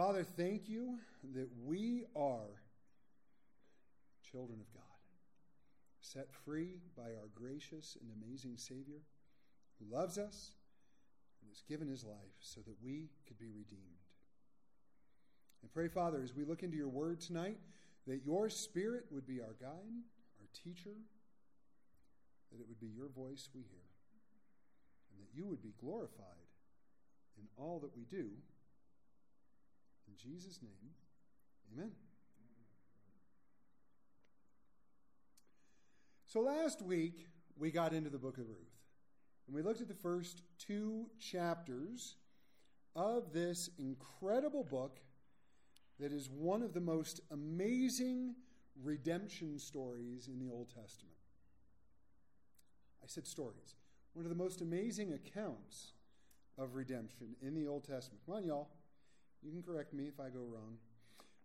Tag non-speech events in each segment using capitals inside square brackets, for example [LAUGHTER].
Father, thank you that we are children of God, set free by our gracious and amazing Savior who loves us and has given his life so that we could be redeemed. And pray, Father, as we look into your word tonight, that your spirit would be our guide, our teacher, that it would be your voice we hear, and that you would be glorified in all that we do. In Jesus' name, amen. So last week, we got into the book of Ruth, and we looked at the first two chapters of this incredible book that is one of the most amazing redemption stories in the Old Testament. I said stories. One of the most amazing accounts of redemption in the Old Testament. Come on, y'all. You can correct me if I go wrong.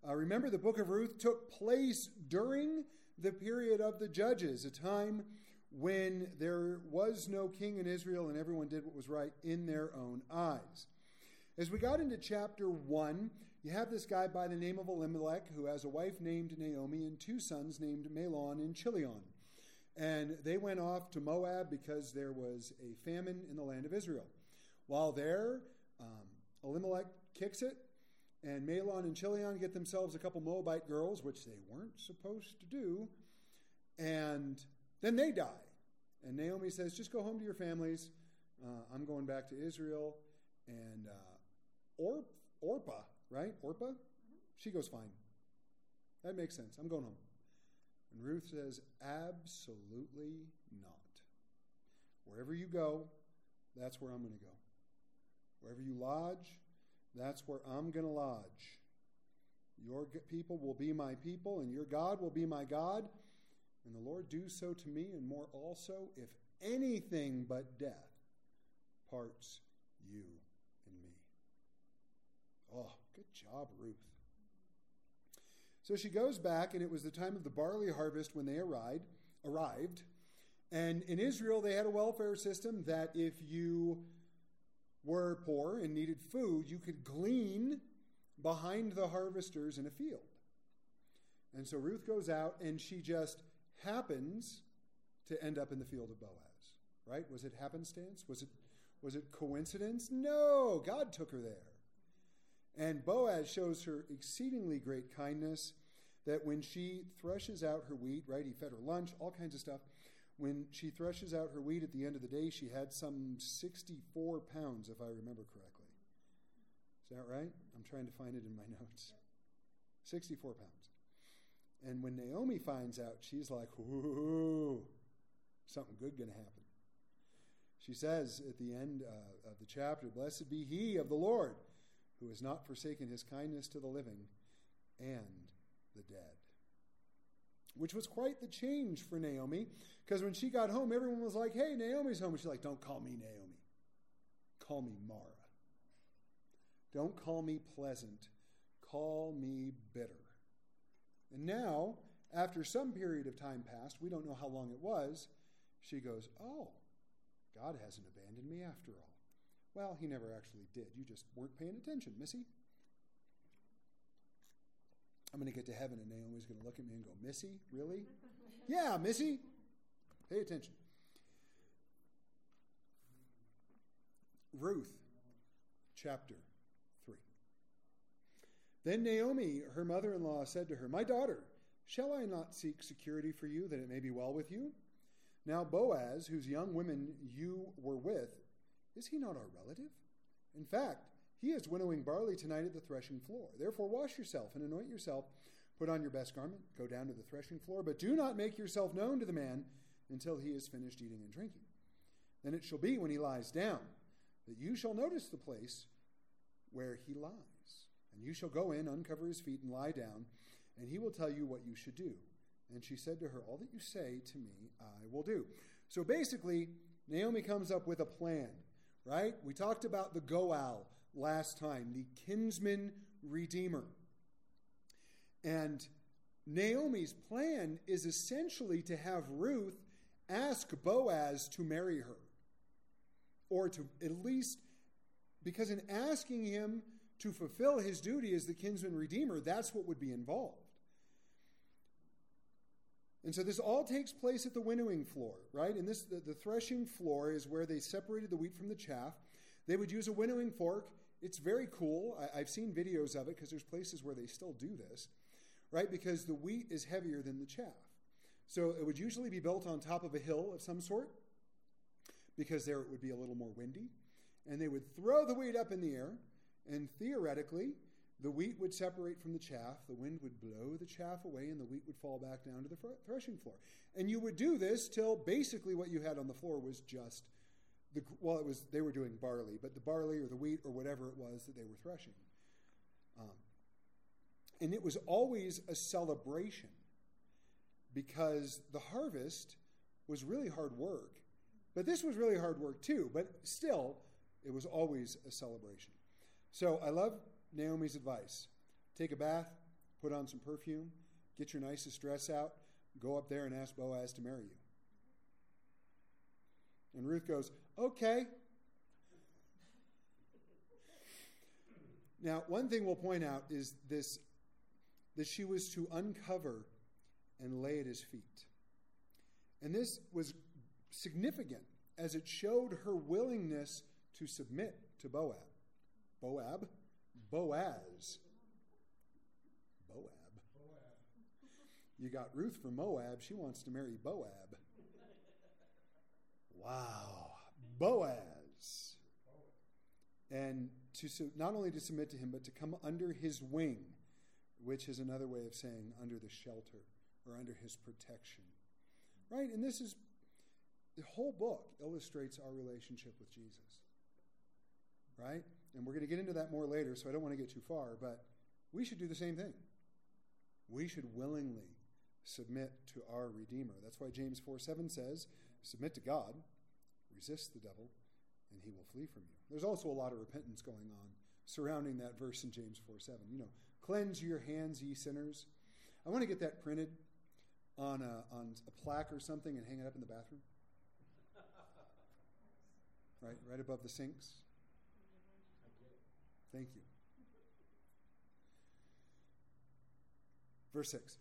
Uh, remember, the book of Ruth took place during the period of the judges, a time when there was no king in Israel and everyone did what was right in their own eyes. As we got into chapter 1, you have this guy by the name of Elimelech who has a wife named Naomi and two sons named Mahlon and Chilion. And they went off to Moab because there was a famine in the land of Israel. While there, um, Elimelech kicks it, and Mahlon and Chilion get themselves a couple Moabite girls, which they weren't supposed to do, and then they die. And Naomi says, Just go home to your families. Uh, I'm going back to Israel. And uh, or, Orpah, right? Orpah? She goes, Fine. That makes sense. I'm going home. And Ruth says, Absolutely not. Wherever you go, that's where I'm going to go. Wherever you lodge, that's where I'm going to lodge. Your people will be my people, and your God will be my God. And the Lord do so to me, and more also, if anything but death parts you and me. Oh, good job, Ruth. So she goes back, and it was the time of the barley harvest when they arrived. Arrived, and in Israel they had a welfare system that if you were poor and needed food, you could glean behind the harvesters in a field. And so Ruth goes out, and she just happens to end up in the field of Boaz. Right? Was it happenstance? Was it was it coincidence? No, God took her there. And Boaz shows her exceedingly great kindness that when she threshes out her wheat, right, he fed her lunch, all kinds of stuff. When she threshes out her wheat at the end of the day, she had some 64 pounds, if I remember correctly. Is that right? I'm trying to find it in my [LAUGHS] notes. 64 pounds. And when Naomi finds out, she's like, ooh, something good going to happen. She says at the end uh, of the chapter, Blessed be he of the Lord who has not forsaken his kindness to the living and the dead. Which was quite the change for Naomi, because when she got home, everyone was like, hey, Naomi's home. And she's like, don't call me Naomi. Call me Mara. Don't call me pleasant. Call me bitter. And now, after some period of time passed, we don't know how long it was, she goes, oh, God hasn't abandoned me after all. Well, he never actually did. You just weren't paying attention, Missy. I'm going to get to heaven and Naomi's going to look at me and go, Missy, really? [LAUGHS] yeah, Missy. Pay attention. Ruth, chapter 3. Then Naomi, her mother in law, said to her, My daughter, shall I not seek security for you that it may be well with you? Now Boaz, whose young women you were with, is he not our relative? In fact, he is winnowing barley tonight at the threshing floor. Therefore, wash yourself and anoint yourself. Put on your best garment, go down to the threshing floor, but do not make yourself known to the man until he has finished eating and drinking. Then it shall be when he lies down that you shall notice the place where he lies. And you shall go in, uncover his feet, and lie down, and he will tell you what you should do. And she said to her, All that you say to me, I will do. So basically, Naomi comes up with a plan right? We talked about the Goel last time, the kinsman redeemer. And Naomi's plan is essentially to have Ruth ask Boaz to marry her. Or to at least, because in asking him to fulfill his duty as the kinsman redeemer, that's what would be involved. And so this all takes place at the winnowing floor, right? And this the, the, threshing floor is where they separated the wheat from the chaff. They would use a winnowing fork. It's very cool. I, I've seen videos of it because there's places where they still do this, right? Because the wheat is heavier than the chaff. So it would usually be built on top of a hill of some sort because there it would be a little more windy. And they would throw the wheat up in the air, and theoretically, the wheat would separate from the chaff, the wind would blow the chaff away, and the wheat would fall back down to the threshing floor. And you would do this till basically what you had on the floor was just the well, it was they were doing barley, but the barley or the wheat or whatever it was that they were threshing. Um, and it was always a celebration because the harvest was really hard work. But this was really hard work too, but still, it was always a celebration. So I love Naomi's advice take a bath, put on some perfume, get your nicest dress out, go up there and ask Boaz to marry you. And Ruth goes, Okay. Now, one thing we'll point out is this that she was to uncover and lay at his feet. And this was significant as it showed her willingness to submit to Boab. Boab? Boaz. Boab. You got Ruth from Moab. She wants to marry Boab. Wow. Boaz. And to not only to submit to him, but to come under his wing, which is another way of saying under the shelter or under his protection. Right? And this is the whole book illustrates our relationship with Jesus. Right? And we're going to get into that more later, so I don't want to get too far, but we should do the same thing. We should willingly submit to our Redeemer. That's why James 4 7 says, Submit to God, resist the devil, and he will flee from you. There's also a lot of repentance going on surrounding that verse in James 4 7. You know, cleanse your hands, ye sinners. I want to get that printed on a, on a plaque or something and hang it up in the bathroom. Right, right above the sinks. Thank you. Verse 6.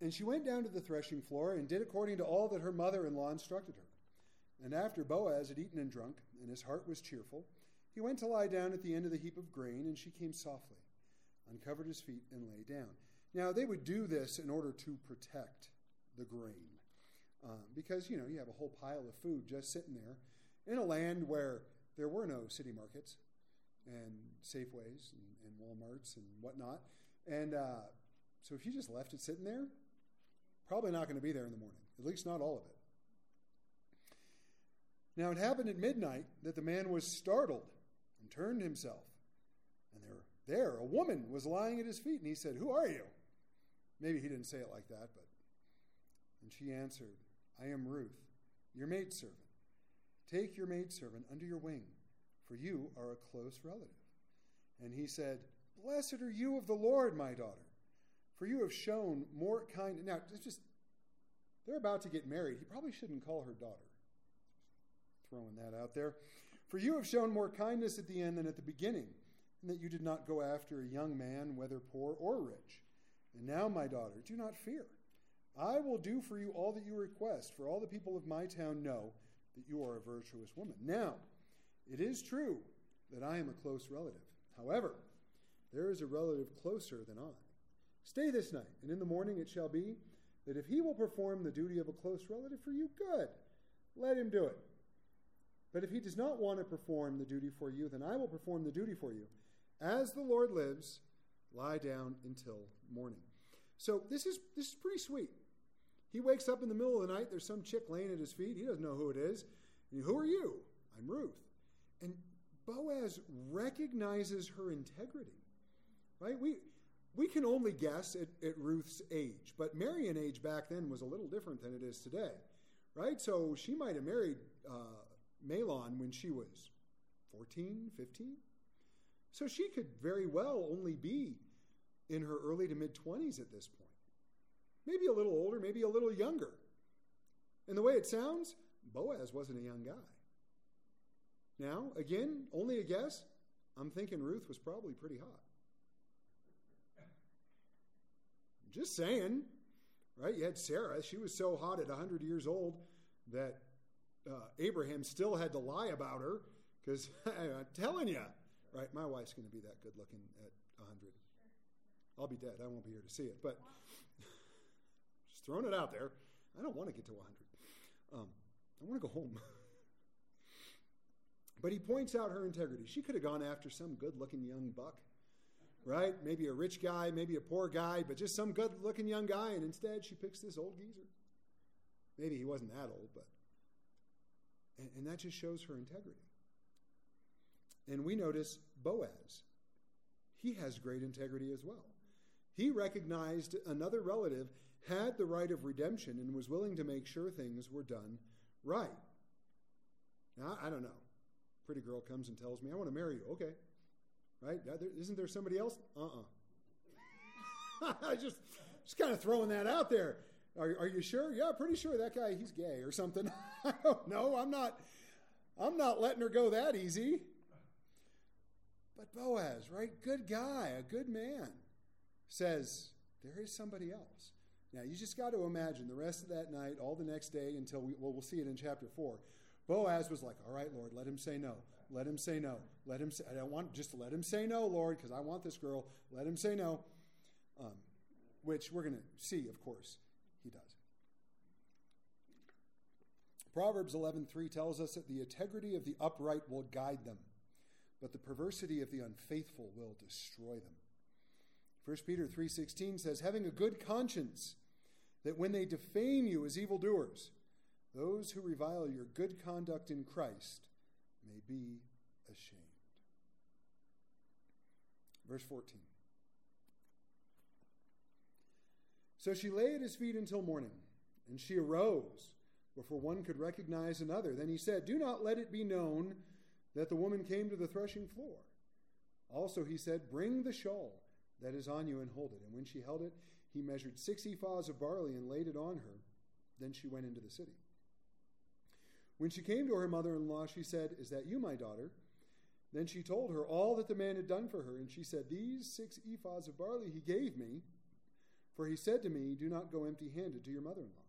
And she went down to the threshing floor and did according to all that her mother in law instructed her. And after Boaz had eaten and drunk, and his heart was cheerful, he went to lie down at the end of the heap of grain, and she came softly, uncovered his feet, and lay down. Now, they would do this in order to protect the grain. Uh, because, you know, you have a whole pile of food just sitting there in a land where there were no city markets and Safeways and, and Walmarts and whatnot. And uh, so if you just left it sitting there, probably not going to be there in the morning, at least not all of it. Now it happened at midnight that the man was startled and turned himself. And there, there, a woman was lying at his feet, and he said, Who are you? Maybe he didn't say it like that, but. And she answered, I am Ruth, your maidservant. Take your maidservant under your wing, for you are a close relative. And he said, Blessed are you of the Lord, my daughter, for you have shown more kind. Now, it's just, they're about to get married. He probably shouldn't call her daughter. Throwing that out there. For you have shown more kindness at the end than at the beginning, and that you did not go after a young man, whether poor or rich. And now, my daughter, do not fear. I will do for you all that you request, for all the people of my town know that you are a virtuous woman. Now, it is true that I am a close relative. However, there is a relative closer than I. Stay this night, and in the morning it shall be that if he will perform the duty of a close relative for you, good. Let him do it. But if he does not want to perform the duty for you, then I will perform the duty for you. As the Lord lives, lie down until morning. So this is this is pretty sweet. He wakes up in the middle of the night. There's some chick laying at his feet. He doesn't know who it is. And, who are you? I'm Ruth. And Boaz recognizes her integrity. Right? We we can only guess at, at Ruth's age, but marrying age back then was a little different than it is today. Right? So she might have married uh, Mahlon when she was 14, 15. So she could very well only be in her early to mid 20s at this point. Maybe a little older, maybe a little younger. And the way it sounds, Boaz wasn't a young guy. Now, again, only a guess, I'm thinking Ruth was probably pretty hot. Just saying, right? You had Sarah. She was so hot at 100 years old that uh, Abraham still had to lie about her because [LAUGHS] I'm telling you, right? My wife's going to be that good looking at 100. I'll be dead. I won't be here to see it. But [LAUGHS] just throwing it out there. I don't want to get to 100. Um, I want to go home. [LAUGHS] but he points out her integrity. She could have gone after some good looking young buck, right? Maybe a rich guy, maybe a poor guy, but just some good looking young guy. And instead, she picks this old geezer. Maybe he wasn't that old, but. And, and that just shows her integrity. And we notice Boaz. He has great integrity as well. He recognized another relative had the right of redemption and was willing to make sure things were done right. Now, I don't know. Pretty girl comes and tells me, I want to marry you. Okay. Right? Isn't there somebody else? Uh uh-uh. uh [LAUGHS] I just, just kind of throwing that out there. Are, are you sure? Yeah, pretty sure that guy, he's gay or something. [LAUGHS] I don't know. I'm not, I'm not letting her go that easy. But Boaz, right? Good guy, a good man, says, There is somebody else. Now, you just got to imagine the rest of that night, all the next day until we, well, we'll see it in chapter 4. Boaz was like, All right, Lord, let him say no. Let him say no. Let him say, I don't want, just let him say no, Lord, because I want this girl. Let him say no. Um, which we're going to see, of course, he does. Proverbs 11:3 tells us that the integrity of the upright will guide them, but the perversity of the unfaithful will destroy them. 1 Peter 3:16 says, "Having a good conscience, that when they defame you as evildoers, those who revile your good conduct in Christ may be ashamed." Verse 14. So she lay at his feet until morning, and she arose before one could recognize another. Then he said, Do not let it be known that the woman came to the threshing floor. Also, he said, Bring the shawl that is on you and hold it. And when she held it, he measured six ephahs of barley and laid it on her. Then she went into the city. When she came to her mother in law, she said, Is that you, my daughter? Then she told her all that the man had done for her. And she said, These six ephahs of barley he gave me, for he said to me, Do not go empty handed to your mother in law.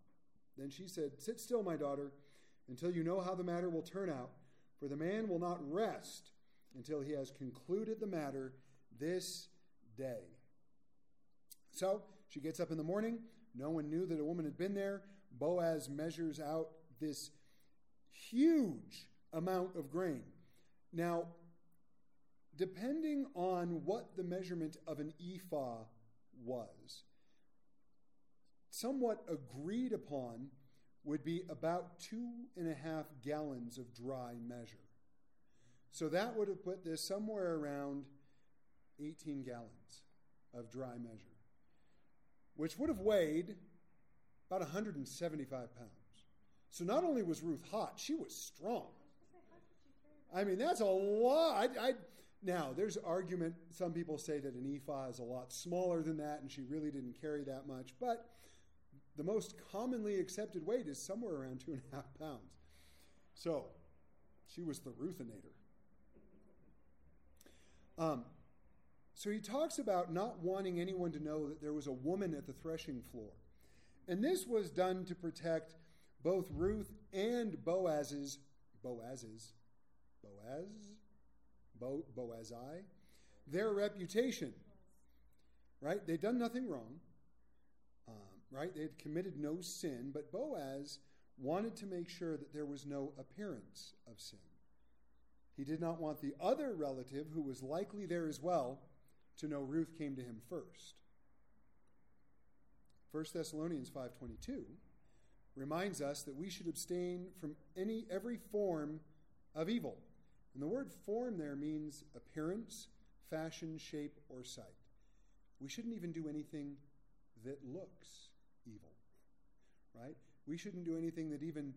Then she said, Sit still, my daughter, until you know how the matter will turn out, for the man will not rest until he has concluded the matter this day. So she gets up in the morning. No one knew that a woman had been there. Boaz measures out this huge amount of grain. Now, depending on what the measurement of an ephah was, somewhat agreed upon would be about two and a half gallons of dry measure. So that would have put this somewhere around 18 gallons of dry measure, which would have weighed about 175 pounds. So not only was Ruth hot, she was strong. I mean, that's a lot. I, I, now, there's argument. Some people say that an ephah is a lot smaller than that, and she really didn't carry that much. But the most commonly accepted weight is somewhere around two and a half pounds. So, she was the Ruthinator. Um, so he talks about not wanting anyone to know that there was a woman at the threshing floor. And this was done to protect both Ruth and Boaz's, Boaz's, Boaz, Bo, Boazai, their reputation. Right? They'd done nothing wrong. Um, right? They had committed no sin, but Boaz wanted to make sure that there was no appearance of sin. He did not want the other relative, who was likely there as well, to know Ruth came to him first. 1 Thessalonians 5:22 reminds us that we should abstain from any every form of evil. And the word form there means appearance, fashion, shape, or sight. We shouldn't even do anything that looks evil. Right? We shouldn't do anything that even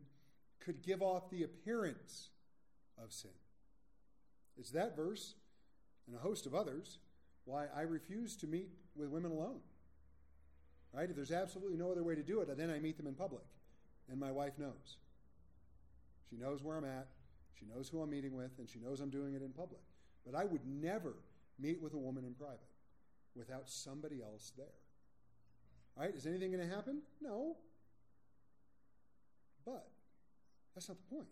could give off the appearance of sin. It's that verse and a host of others why I refuse to meet with women alone. Right? If there's absolutely no other way to do it, then I meet them in public. And my wife knows. She knows where I'm at, she knows who I'm meeting with, and she knows I'm doing it in public. But I would never meet with a woman in private without somebody else there. All right? Is anything going to happen? No. But that's not the point.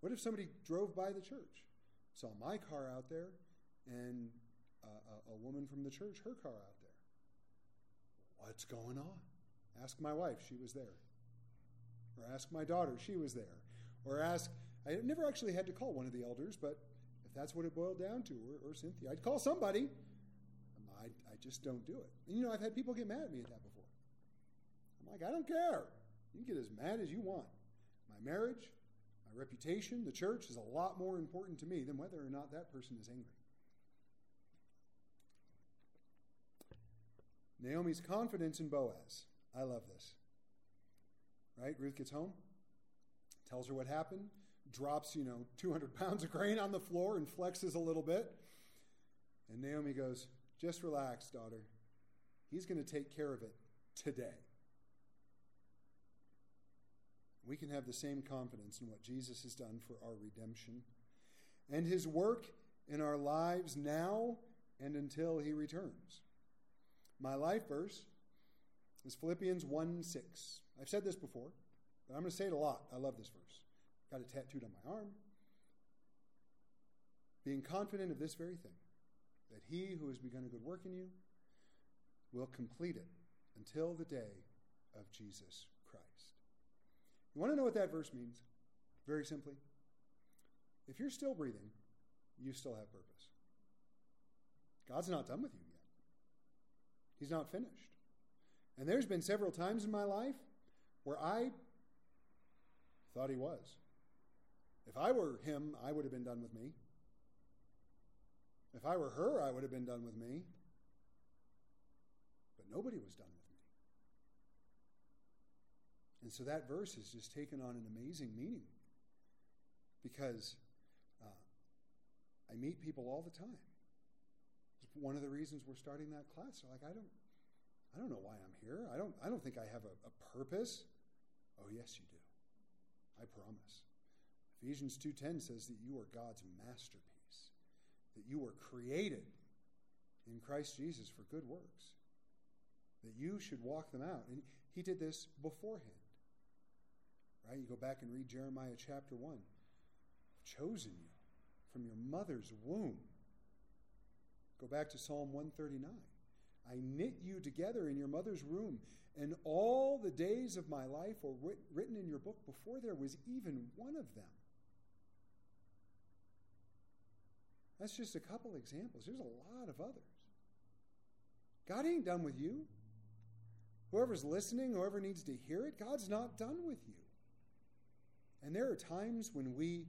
What if somebody drove by the church, saw my car out there, and uh, a, a woman from the church, her car out there? What's going on? Ask my wife, she was there. Or ask my daughter, she was there. Or ask, I never actually had to call one of the elders, but if that's what it boiled down to, or, or Cynthia, I'd call somebody. Um, I, I just don't do it. And you know, I've had people get mad at me at that before. I'm like, I don't care. You can get as mad as you want. My marriage, my reputation, the church is a lot more important to me than whether or not that person is angry. Naomi's confidence in Boaz. I love this. Right? Ruth gets home, tells her what happened, drops, you know, 200 pounds of grain on the floor and flexes a little bit. And Naomi goes, Just relax, daughter. He's going to take care of it today. We can have the same confidence in what Jesus has done for our redemption and his work in our lives now and until he returns. My life verse is Philippians 1 6. I've said this before, but I'm going to say it a lot. I love this verse. Got it tattooed on my arm. Being confident of this very thing, that he who has begun a good work in you will complete it until the day of Jesus Christ. You want to know what that verse means? Very simply. If you're still breathing, you still have purpose. God's not done with you yet. He's not finished. And there's been several times in my life where I thought he was. If I were him, I would have been done with me. If I were her, I would have been done with me. But nobody was done with me. And so that verse has just taken on an amazing meaning because uh, I meet people all the time. It's one of the reasons we're starting that class. They're like, I don't, I don't know why I'm here. I don't, I don't think I have a, a purpose. Oh, yes, you do. I promise. Ephesians 2:10 says that you are God's masterpiece, that you were created in Christ Jesus for good works, that you should walk them out. And he did this beforehand. Right? You go back and read Jeremiah chapter 1. I've chosen you from your mother's womb. Go back to Psalm 139. I knit you together in your mother's womb, and all the days of my life were written in your book before there was even one of them. That's just a couple examples. There's a lot of others. God ain't done with you. Whoever's listening, whoever needs to hear it, God's not done with you. And there are times when we,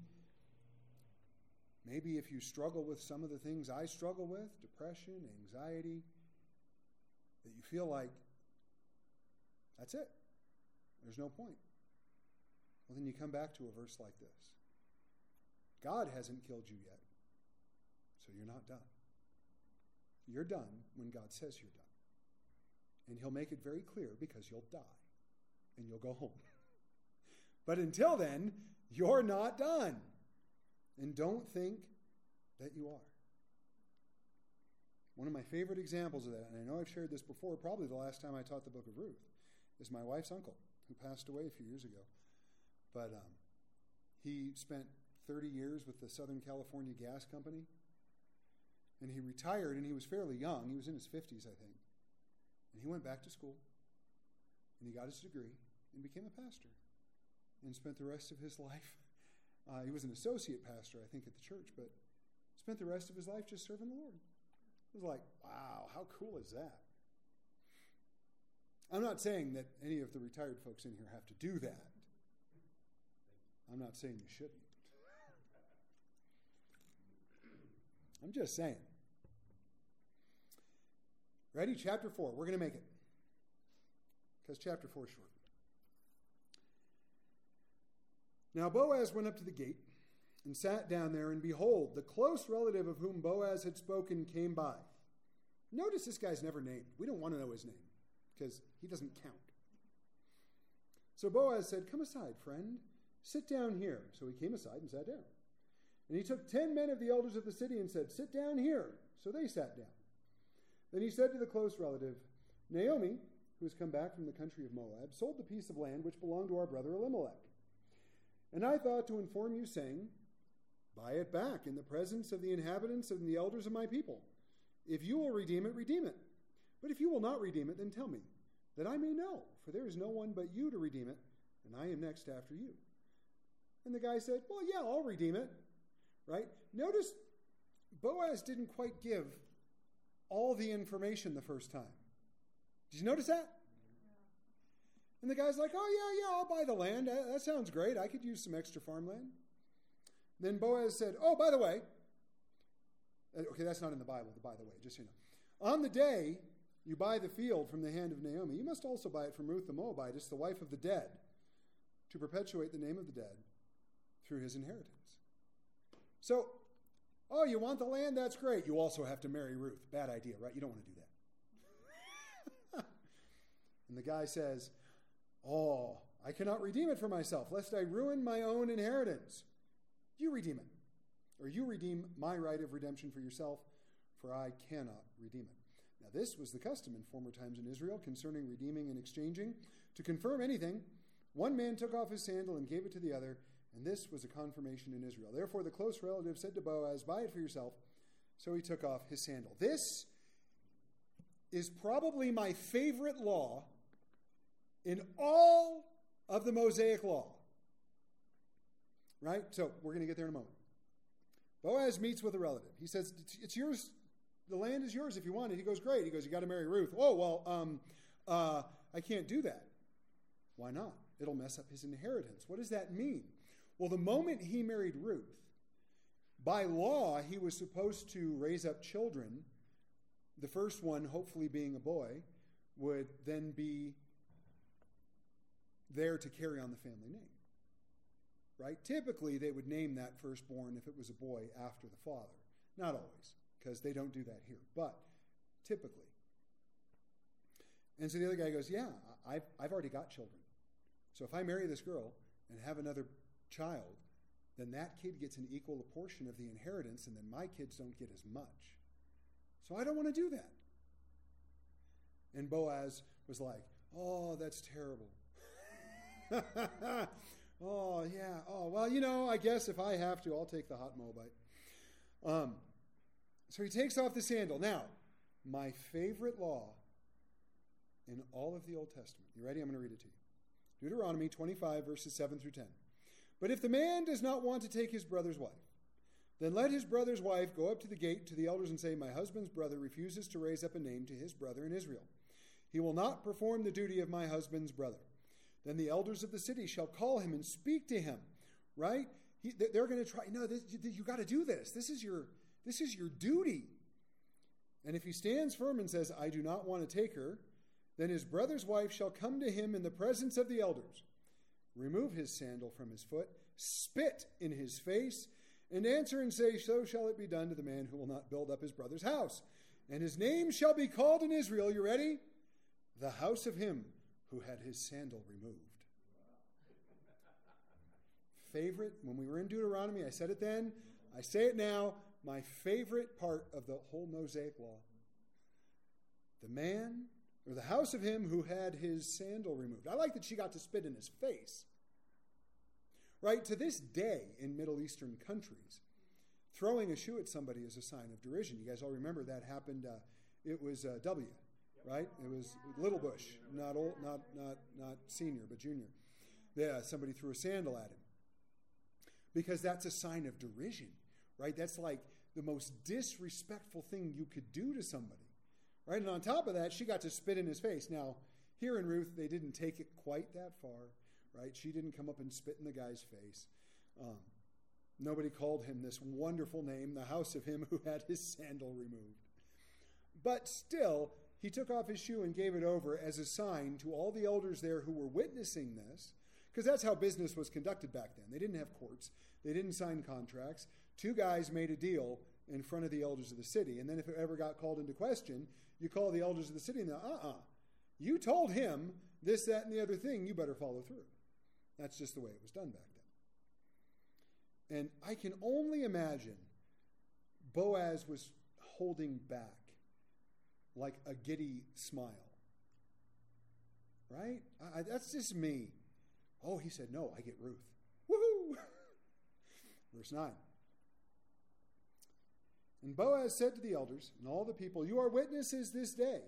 maybe if you struggle with some of the things I struggle with depression, anxiety that you feel like that's it. There's no point. Well, then you come back to a verse like this God hasn't killed you yet. So you're not done. You're done when God says you're done. And He'll make it very clear because you'll die and you'll go home. [LAUGHS] but until then, you're not done. And don't think that you are. One of my favorite examples of that, and I know I've shared this before, probably the last time I taught the book of Ruth, is my wife's uncle who passed away a few years ago. But um, he spent 30 years with the Southern California Gas Company and he retired, and he was fairly young. He was in his 50s, I think. And he went back to school, and he got his degree, and became a pastor, and spent the rest of his life. [LAUGHS] Uh, he was an associate pastor, I think, at the church, but spent the rest of his life just serving the Lord. It was like, wow, how cool is that? I'm not saying that any of the retired folks in here have to do that. I'm not saying you shouldn't. I'm just saying. Ready? Chapter 4. We're going to make it. Because chapter 4 is short. Now Boaz went up to the gate and sat down there, and behold, the close relative of whom Boaz had spoken came by. Notice this guy's never named. We don't want to know his name because he doesn't count. So Boaz said, Come aside, friend. Sit down here. So he came aside and sat down. And he took ten men of the elders of the city and said, Sit down here. So they sat down. Then he said to the close relative, Naomi, who has come back from the country of Moab, sold the piece of land which belonged to our brother Elimelech. And I thought to inform you, saying, Buy it back in the presence of the inhabitants and the elders of my people. If you will redeem it, redeem it. But if you will not redeem it, then tell me, that I may know, for there is no one but you to redeem it, and I am next after you. And the guy said, Well, yeah, I'll redeem it. Right? Notice Boaz didn't quite give all the information the first time. Did you notice that? And the guy's like, Oh, yeah, yeah, I'll buy the land. That sounds great. I could use some extra farmland. Then Boaz said, Oh, by the way, uh, okay, that's not in the Bible, by the way, just so you know. On the day you buy the field from the hand of Naomi, you must also buy it from Ruth the Moabitess, the wife of the dead, to perpetuate the name of the dead through his inheritance. So, oh, you want the land? That's great. You also have to marry Ruth. Bad idea, right? You don't want to do that. [LAUGHS] and the guy says, Oh, I cannot redeem it for myself, lest I ruin my own inheritance. You redeem it. Or you redeem my right of redemption for yourself, for I cannot redeem it. Now, this was the custom in former times in Israel concerning redeeming and exchanging. To confirm anything, one man took off his sandal and gave it to the other, and this was a confirmation in Israel. Therefore, the close relative said to Boaz, Buy it for yourself. So he took off his sandal. This is probably my favorite law in all of the Mosaic law. Right? So we're going to get there in a moment. Boaz meets with a relative. He says, It's yours. The land is yours if you want it. He goes, Great. He goes, You got to marry Ruth. Oh, well, um, uh, I can't do that. Why not? It'll mess up his inheritance. What does that mean? Well, the moment he married Ruth, by law, he was supposed to raise up children. The first one, hopefully being a boy, would then be there to carry on the family name right? Typically, they would name that firstborn if it was a boy after the father. Not always, because they don't do that here, but typically. And so the other guy goes, Yeah, I've, I've already got children. So if I marry this girl and have another child, then that kid gets an equal portion of the inheritance, and then my kids don't get as much. So I don't want to do that. And Boaz was like, Oh, that's terrible. [LAUGHS] Oh, yeah. Oh, well, you know, I guess if I have to, I'll take the hot Moabite. Um, so he takes off the sandal. Now, my favorite law in all of the Old Testament. You ready? I'm going to read it to you. Deuteronomy 25, verses 7 through 10. But if the man does not want to take his brother's wife, then let his brother's wife go up to the gate to the elders and say, My husband's brother refuses to raise up a name to his brother in Israel. He will not perform the duty of my husband's brother. Then the elders of the city shall call him and speak to him, right? He, they're going to try, no, this, you, you got to do this. This is, your, this is your duty. And if he stands firm and says, I do not want to take her, then his brother's wife shall come to him in the presence of the elders, remove his sandal from his foot, spit in his face, and answer and say, So shall it be done to the man who will not build up his brother's house. And his name shall be called in Israel, you ready? The house of him who had his sandal removed. Favorite, when we were in Deuteronomy, I said it then, I say it now, my favorite part of the whole Mosaic law. The man, or the house of him who had his sandal removed. I like that she got to spit in his face. Right? To this day in Middle Eastern countries, throwing a shoe at somebody is a sign of derision. You guys all remember that happened, uh, it was uh, W right? It was Little Bush, not old, not not not senior, but junior. Yeah, somebody threw a sandal at him because that's a sign of derision, right? That's like the most disrespectful thing you could do to somebody, right? And on top of that, she got to spit in his face. Now, here in Ruth, they didn't take it quite that far, right? She didn't come up and spit in the guy's face. Um, nobody called him this wonderful name, the house of him who had his sandal removed. But still, he took off his shoe and gave it over as a sign to all the elders there who were witnessing this, because that's how business was conducted back then. They didn't have courts, they didn't sign contracts. Two guys made a deal in front of the elders of the city. And then if it ever got called into question, you call the elders of the city and they're, uh uh-uh. uh, you told him this, that, and the other thing, you better follow through. That's just the way it was done back then. And I can only imagine Boaz was holding back like a giddy smile. Right? I, that's just me. Oh, he said, No, I get Ruth. Woohoo! [LAUGHS] Verse 9. And Boaz said to the elders and all the people, You are witnesses this day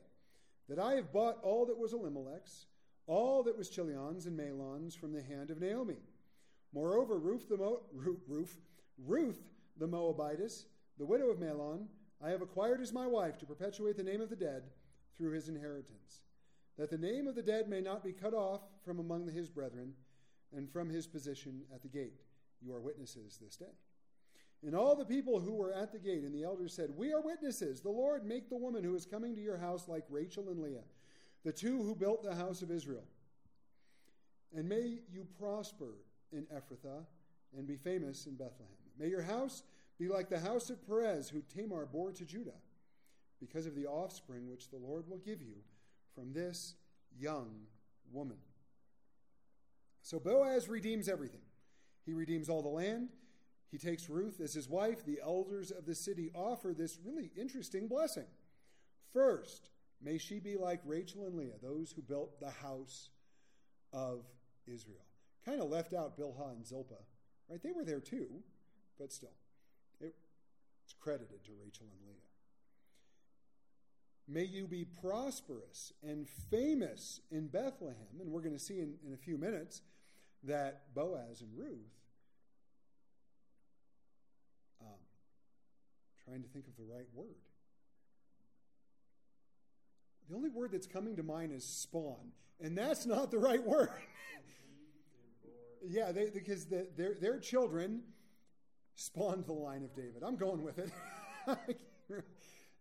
that I have bought all that was Elimelech's, all that was Chilion's and Mahlon's from the hand of Naomi. Moreover, Ruth the, Mo- Ruth, Ruth the Moabitess, the widow of Mahlon, I have acquired as my wife to perpetuate the name of the dead through his inheritance, that the name of the dead may not be cut off from among his brethren and from his position at the gate. You are witnesses this day. And all the people who were at the gate and the elders said, We are witnesses. The Lord make the woman who is coming to your house like Rachel and Leah, the two who built the house of Israel. And may you prosper in Ephrathah and be famous in Bethlehem. May your house be like the house of Perez, who Tamar bore to Judah, because of the offspring which the Lord will give you from this young woman. So Boaz redeems everything. He redeems all the land. He takes Ruth as his wife. The elders of the city offer this really interesting blessing. First, may she be like Rachel and Leah, those who built the house of Israel. Kind of left out Bilhah and Zilpah, right? They were there too, but still, credited to Rachel and Leah. May you be prosperous and famous in Bethlehem. And we're going to see in, in a few minutes that Boaz and Ruth um, trying to think of the right word. The only word that's coming to mind is spawn, and that's not the right word. [LAUGHS] yeah, they, because the, their, their children spawned the line of David. I'm going with it. [LAUGHS]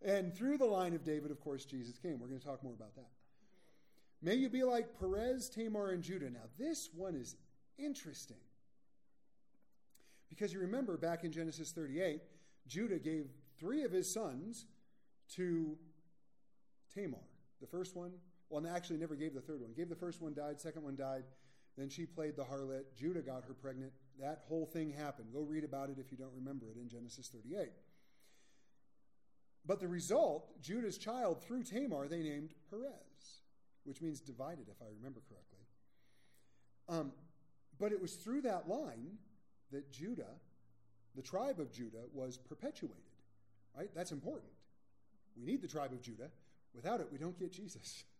and through the line of David, of course, Jesus came. We're going to talk more about that. May you be like Perez, Tamar, and Judah. Now, this one is interesting. Because you remember back in Genesis 38, Judah gave three of his sons to Tamar. The first one, well, actually never gave the third one. Gave the first one, died, second one died. Then she played the harlot. Judah got her pregnant. That whole thing happened. Go read about it if you don't remember it in Genesis 38. But the result, Judah's child through Tamar, they named Perez, which means divided, if I remember correctly. Um, but it was through that line that Judah the tribe of Judah was perpetuated. Right? That's important. We need the tribe of Judah. Without it, we don't get Jesus. [LAUGHS]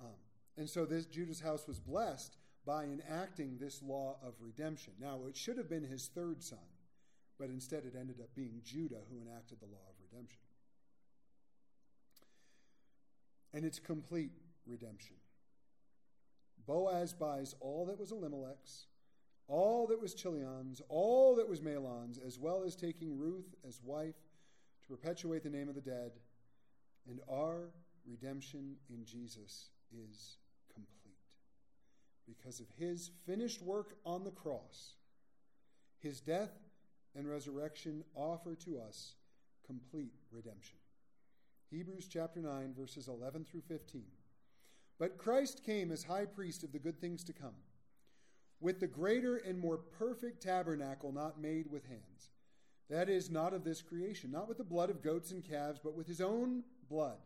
Um, and so this Judah's house was blessed by enacting this law of redemption. Now, it should have been his third son, but instead it ended up being Judah who enacted the law of redemption. And it's complete redemption. Boaz buys all that was Elimelech's all that was Chilion's, all that was Mahlon's, as well as taking Ruth as wife to perpetuate the name of the dead. And our redemption in Jesus is. Because of his finished work on the cross, his death and resurrection offer to us complete redemption. Hebrews chapter 9, verses 11 through 15. But Christ came as high priest of the good things to come with the greater and more perfect tabernacle not made with hands. That is, not of this creation, not with the blood of goats and calves, but with his own blood.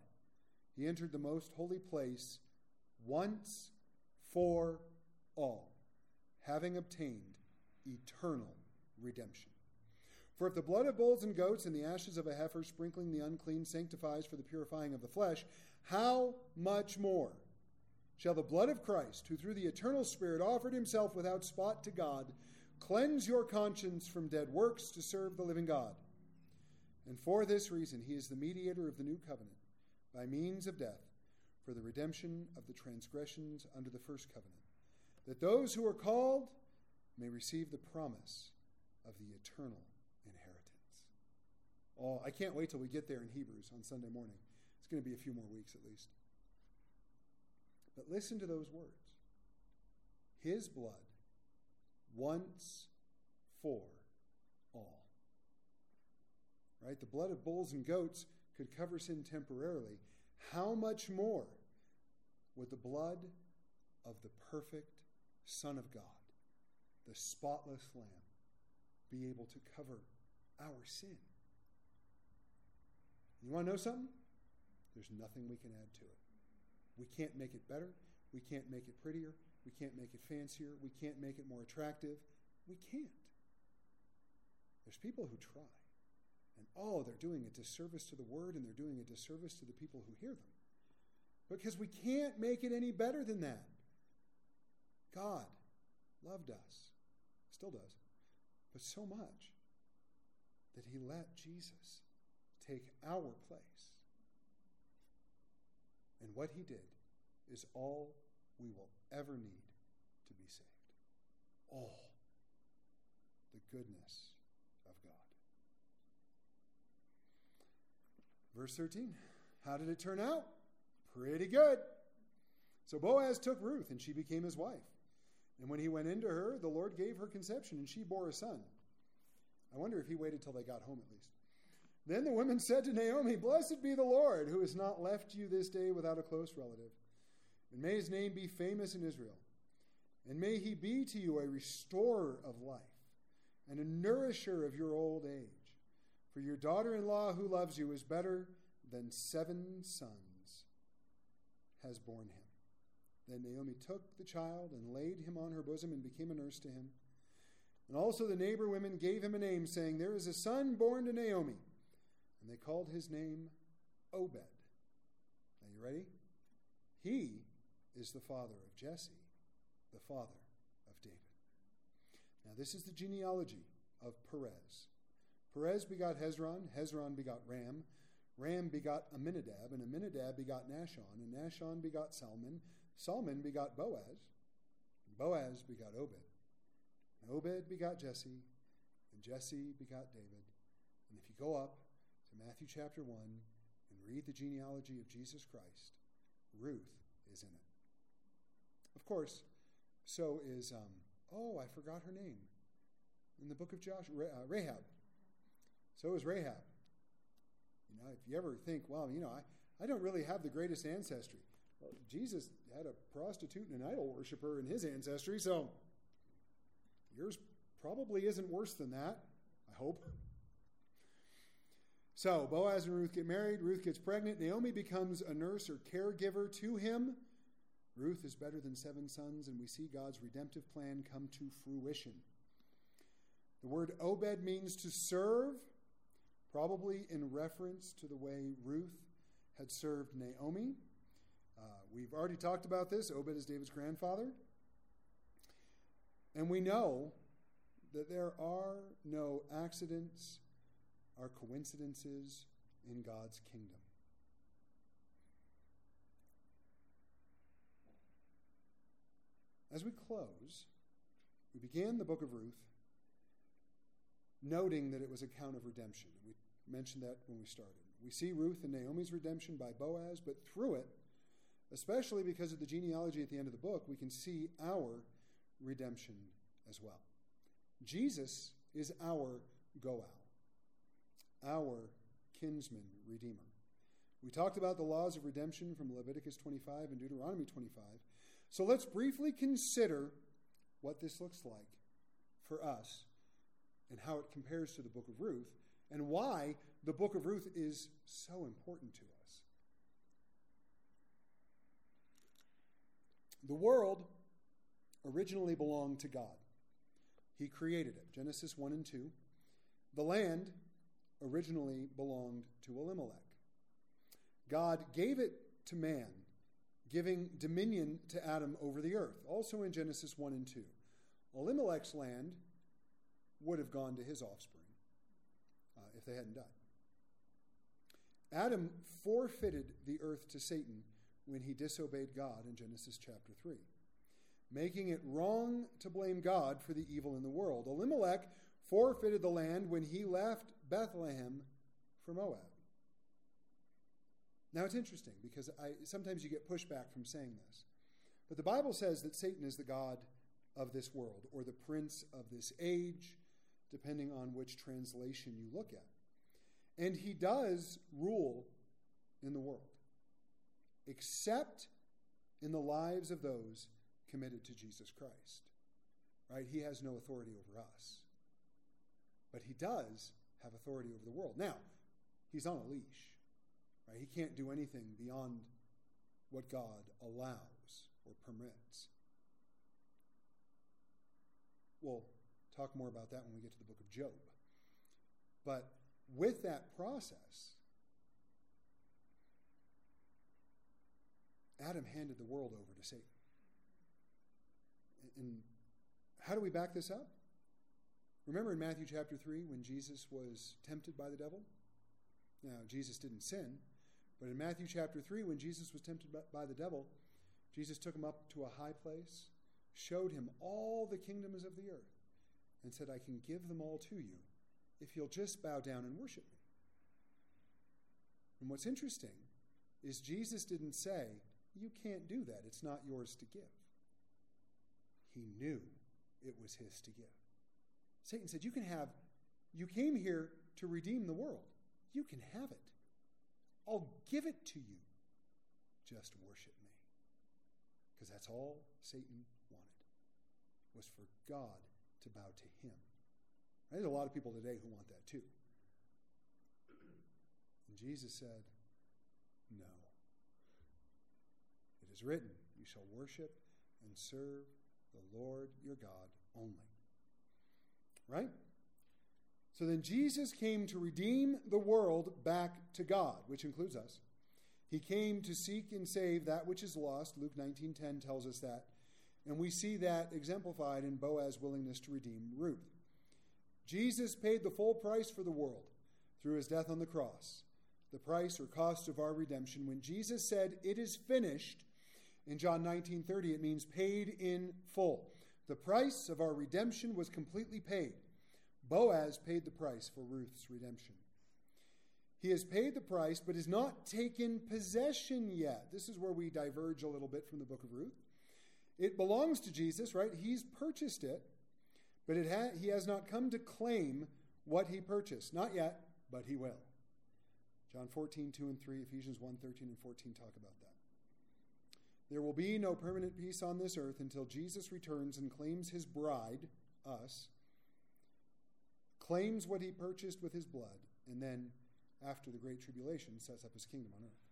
He entered the most holy place once for all, having obtained eternal redemption. For if the blood of bulls and goats and the ashes of a heifer sprinkling the unclean sanctifies for the purifying of the flesh, how much more? shall the blood of Christ, who through the eternal Spirit offered himself without spot to God, cleanse your conscience from dead works to serve the living God. And for this reason, he is the mediator of the new covenant, by means of death, for the redemption of the transgressions under the first covenant, that those who are called may receive the promise of the eternal inheritance. Oh, I can't wait till we get there in Hebrews on Sunday morning. It's going to be a few more weeks at least. But listen to those words His blood, once for all. Right? The blood of bulls and goats could cover sin temporarily. How much more would the blood of the perfect Son of God, the spotless Lamb, be able to cover our sin. You want to know something? There's nothing we can add to it. We can't make it better. We can't make it prettier. We can't make it fancier. We can't make it more attractive. We can't. There's people who try. And oh, they're doing a disservice to the word and they're doing a disservice to the people who hear them. Because we can't make it any better than that. God loved us, still does, but so much that he let Jesus take our place. And what he did is all we will ever need to be saved. All the goodness of God. Verse 13 How did it turn out? Pretty good. So Boaz took Ruth, and she became his wife. And when he went into her, the Lord gave her conception, and she bore a son. I wonder if he waited till they got home at least. Then the women said to Naomi, Blessed be the Lord, who has not left you this day without a close relative. And may his name be famous in Israel. And may he be to you a restorer of life and a nourisher of your old age. For your daughter in law who loves you is better than seven sons has borne him. Then Naomi took the child and laid him on her bosom and became a nurse to him. And also the neighbor women gave him a name, saying, There is a son born to Naomi. And they called his name Obed. Are you ready? He is the father of Jesse, the father of David. Now, this is the genealogy of Perez. Perez begot Hezron, Hezron begot Ram, Ram begot Amminadab, and Amminadab begot Nahshon, and Nahshon begot Salmon, Salmon begot Boaz, Boaz begot Obed. And Obed begot Jesse, and Jesse begot David. And if you go up to Matthew chapter 1 and read the genealogy of Jesus Christ, Ruth is in it. Of course, so is, um, oh, I forgot her name. In the book of Joshua, uh, Rahab. So is Rahab. You know, if you ever think, well, you know, I, I don't really have the greatest ancestry. Jesus had a prostitute and an idol worshiper in his ancestry, so yours probably isn't worse than that, I hope. So Boaz and Ruth get married. Ruth gets pregnant. Naomi becomes a nurse or caregiver to him. Ruth is better than seven sons, and we see God's redemptive plan come to fruition. The word Obed means to serve, probably in reference to the way Ruth had served Naomi. We've already talked about this. Obed is David's grandfather. And we know that there are no accidents or coincidences in God's kingdom. As we close, we began the book of Ruth noting that it was a count of redemption. We mentioned that when we started. We see Ruth and Naomi's redemption by Boaz, but through it, especially because of the genealogy at the end of the book, we can see our redemption as well. Jesus is our Goel, our kinsman redeemer. We talked about the laws of redemption from Leviticus 25 and Deuteronomy 25. So let's briefly consider what this looks like for us and how it compares to the book of Ruth and why the book of Ruth is so important to us. The world originally belonged to God. He created it. Genesis 1 and 2. The land originally belonged to Elimelech. God gave it to man, giving dominion to Adam over the earth, also in Genesis 1 and 2. Elimelech's land would have gone to his offspring uh, if they hadn't died. Adam forfeited the earth to Satan when he disobeyed God in Genesis chapter 3, making it wrong to blame God for the evil in the world. Elimelech forfeited the land when he left Bethlehem for Moab. Now it's interesting because I, sometimes you get pushback from saying this. But the Bible says that Satan is the God of this world or the prince of this age depending on which translation you look at. And he does rule in the world, except in the lives of those committed to Jesus Christ. Right? He has no authority over us. but he does have authority over the world. Now, he's on a leash. Right? He can't do anything beyond what God allows or permits. We'll talk more about that when we get to the book of Job. But with that process, Adam handed the world over to Satan. And how do we back this up? Remember in Matthew chapter 3 when Jesus was tempted by the devil? Now, Jesus didn't sin, but in Matthew chapter 3, when Jesus was tempted by the devil, Jesus took him up to a high place, showed him all the kingdoms of the earth, and said, I can give them all to you if you'll just bow down and worship me. And what's interesting is Jesus didn't say, You can't do that. It's not yours to give. He knew it was his to give. Satan said, You can have, you came here to redeem the world. You can have it. I'll give it to you. Just worship me. Because that's all Satan wanted, was for God to bow to him. There's a lot of people today who want that too. And Jesus said, No. Is written, You shall worship and serve the Lord your God only. Right? So then Jesus came to redeem the world back to God, which includes us. He came to seek and save that which is lost. Luke 19:10 tells us that. And we see that exemplified in Boaz's willingness to redeem Ruth. Jesus paid the full price for the world through his death on the cross. The price or cost of our redemption. When Jesus said, "It is finished," in John 19:30 it means paid in full. The price of our redemption was completely paid. Boaz paid the price for Ruth's redemption. He has paid the price, but has not taken possession yet. This is where we diverge a little bit from the book of Ruth. It belongs to Jesus, right? He's purchased it, but it ha- he has not come to claim what he purchased. Not yet, but he will. John 14, 2 and 3, Ephesians 1, 13 and 14 talk about that. There will be no permanent peace on this earth until Jesus returns and claims his bride, us, claims what he purchased with his blood, and then, after the Great Tribulation, sets up his kingdom on earth.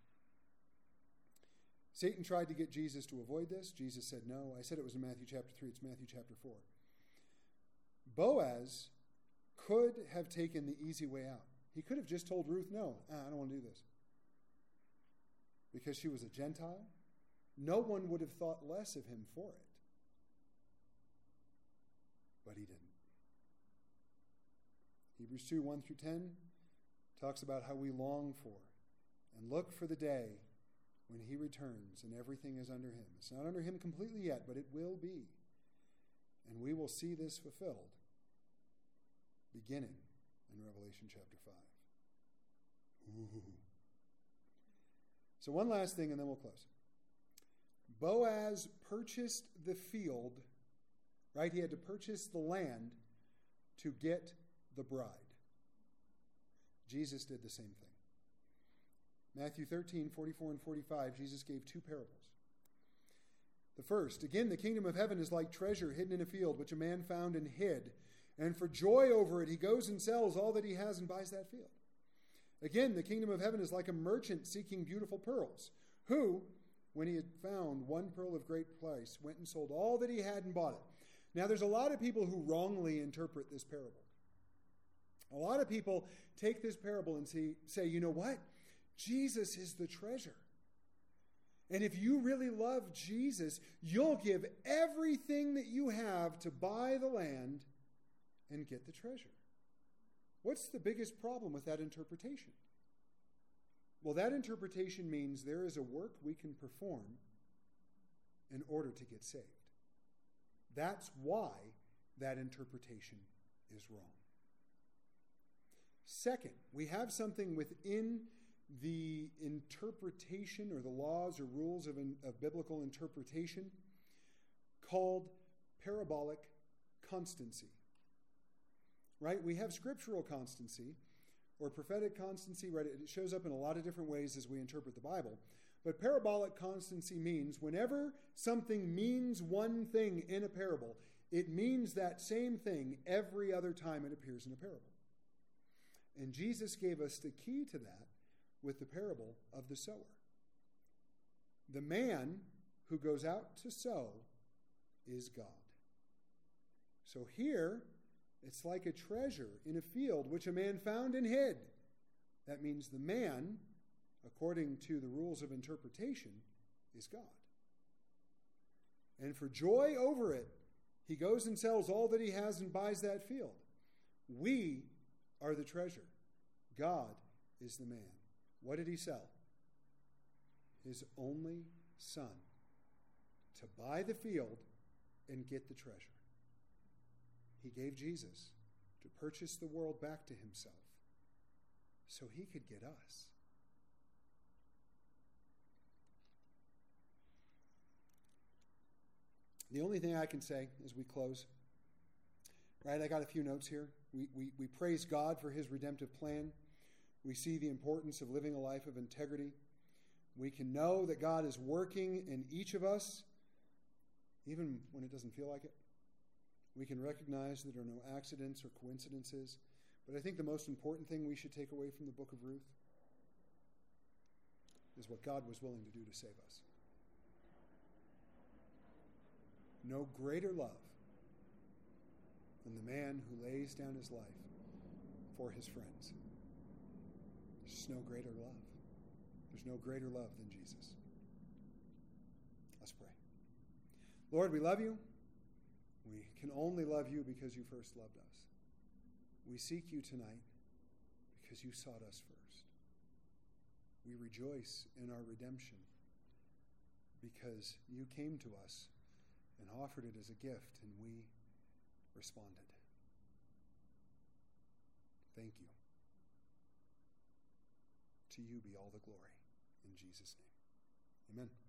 Satan tried to get Jesus to avoid this. Jesus said no. I said it was in Matthew chapter 3, it's Matthew chapter 4. Boaz could have taken the easy way out. He could have just told Ruth, no, I don't want to do this. Because she was a Gentile, no one would have thought less of him for it. But he didn't. Hebrews 2 1 through 10 talks about how we long for and look for the day when he returns and everything is under him. It's not under him completely yet, but it will be. And we will see this fulfilled beginning in Revelation chapter 5. Ooh. So, one last thing, and then we'll close. Boaz purchased the field, right? He had to purchase the land to get the bride. Jesus did the same thing. Matthew 13, 44 and 45, Jesus gave two parables. The first, again, the kingdom of heaven is like treasure hidden in a field, which a man found and hid. And for joy over it, he goes and sells all that he has and buys that field. Again, the kingdom of heaven is like a merchant seeking beautiful pearls, who, when he had found one pearl of great price, went and sold all that he had and bought it. Now, there's a lot of people who wrongly interpret this parable. A lot of people take this parable and say, say, you know what? Jesus is the treasure. And if you really love Jesus, you'll give everything that you have to buy the land and get the treasure. What's the biggest problem with that interpretation? Well, that interpretation means there is a work we can perform in order to get saved. That's why that interpretation is wrong. Second, we have something within the interpretation or the laws or rules of, of biblical interpretation called parabolic constancy. Right? We have scriptural constancy, or prophetic constancy, right? It shows up in a lot of different ways as we interpret the Bible. But parabolic constancy means whenever something means one thing in a parable, It means that same thing every other time it appears in a parable. And Jesus gave us the key to that with the parable of the sower. The man who goes out to sow is God. So here, it's like a treasure in a field which a man found and hid. That means the man, according to the rules of interpretation, is God. And for joy over it, he goes and sells all that he has and buys that field. We are the treasure. God is the man. What did he sell? His only son to buy the field and get the treasure. He gave Jesus to purchase the world back to himself so he could get us. The only thing I can say as we close, right? I got a few notes here. We, we, we praise God for his redemptive plan. We see the importance of living a life of integrity. We can know that God is working in each of us, even when it doesn't feel like it. We can recognize that there are no accidents or coincidences. But I think the most important thing we should take away from the book of Ruth is what God was willing to do to save us. No greater love than the man who lays down his life for his friends. There's no greater love. There's no greater love than Jesus. Let's pray. Lord, we love you. We can only love you because you first loved us. We seek you tonight because you sought us first. We rejoice in our redemption because you came to us and offered it as a gift, and we responded. Thank you. To you be all the glory. In Jesus' name. Amen.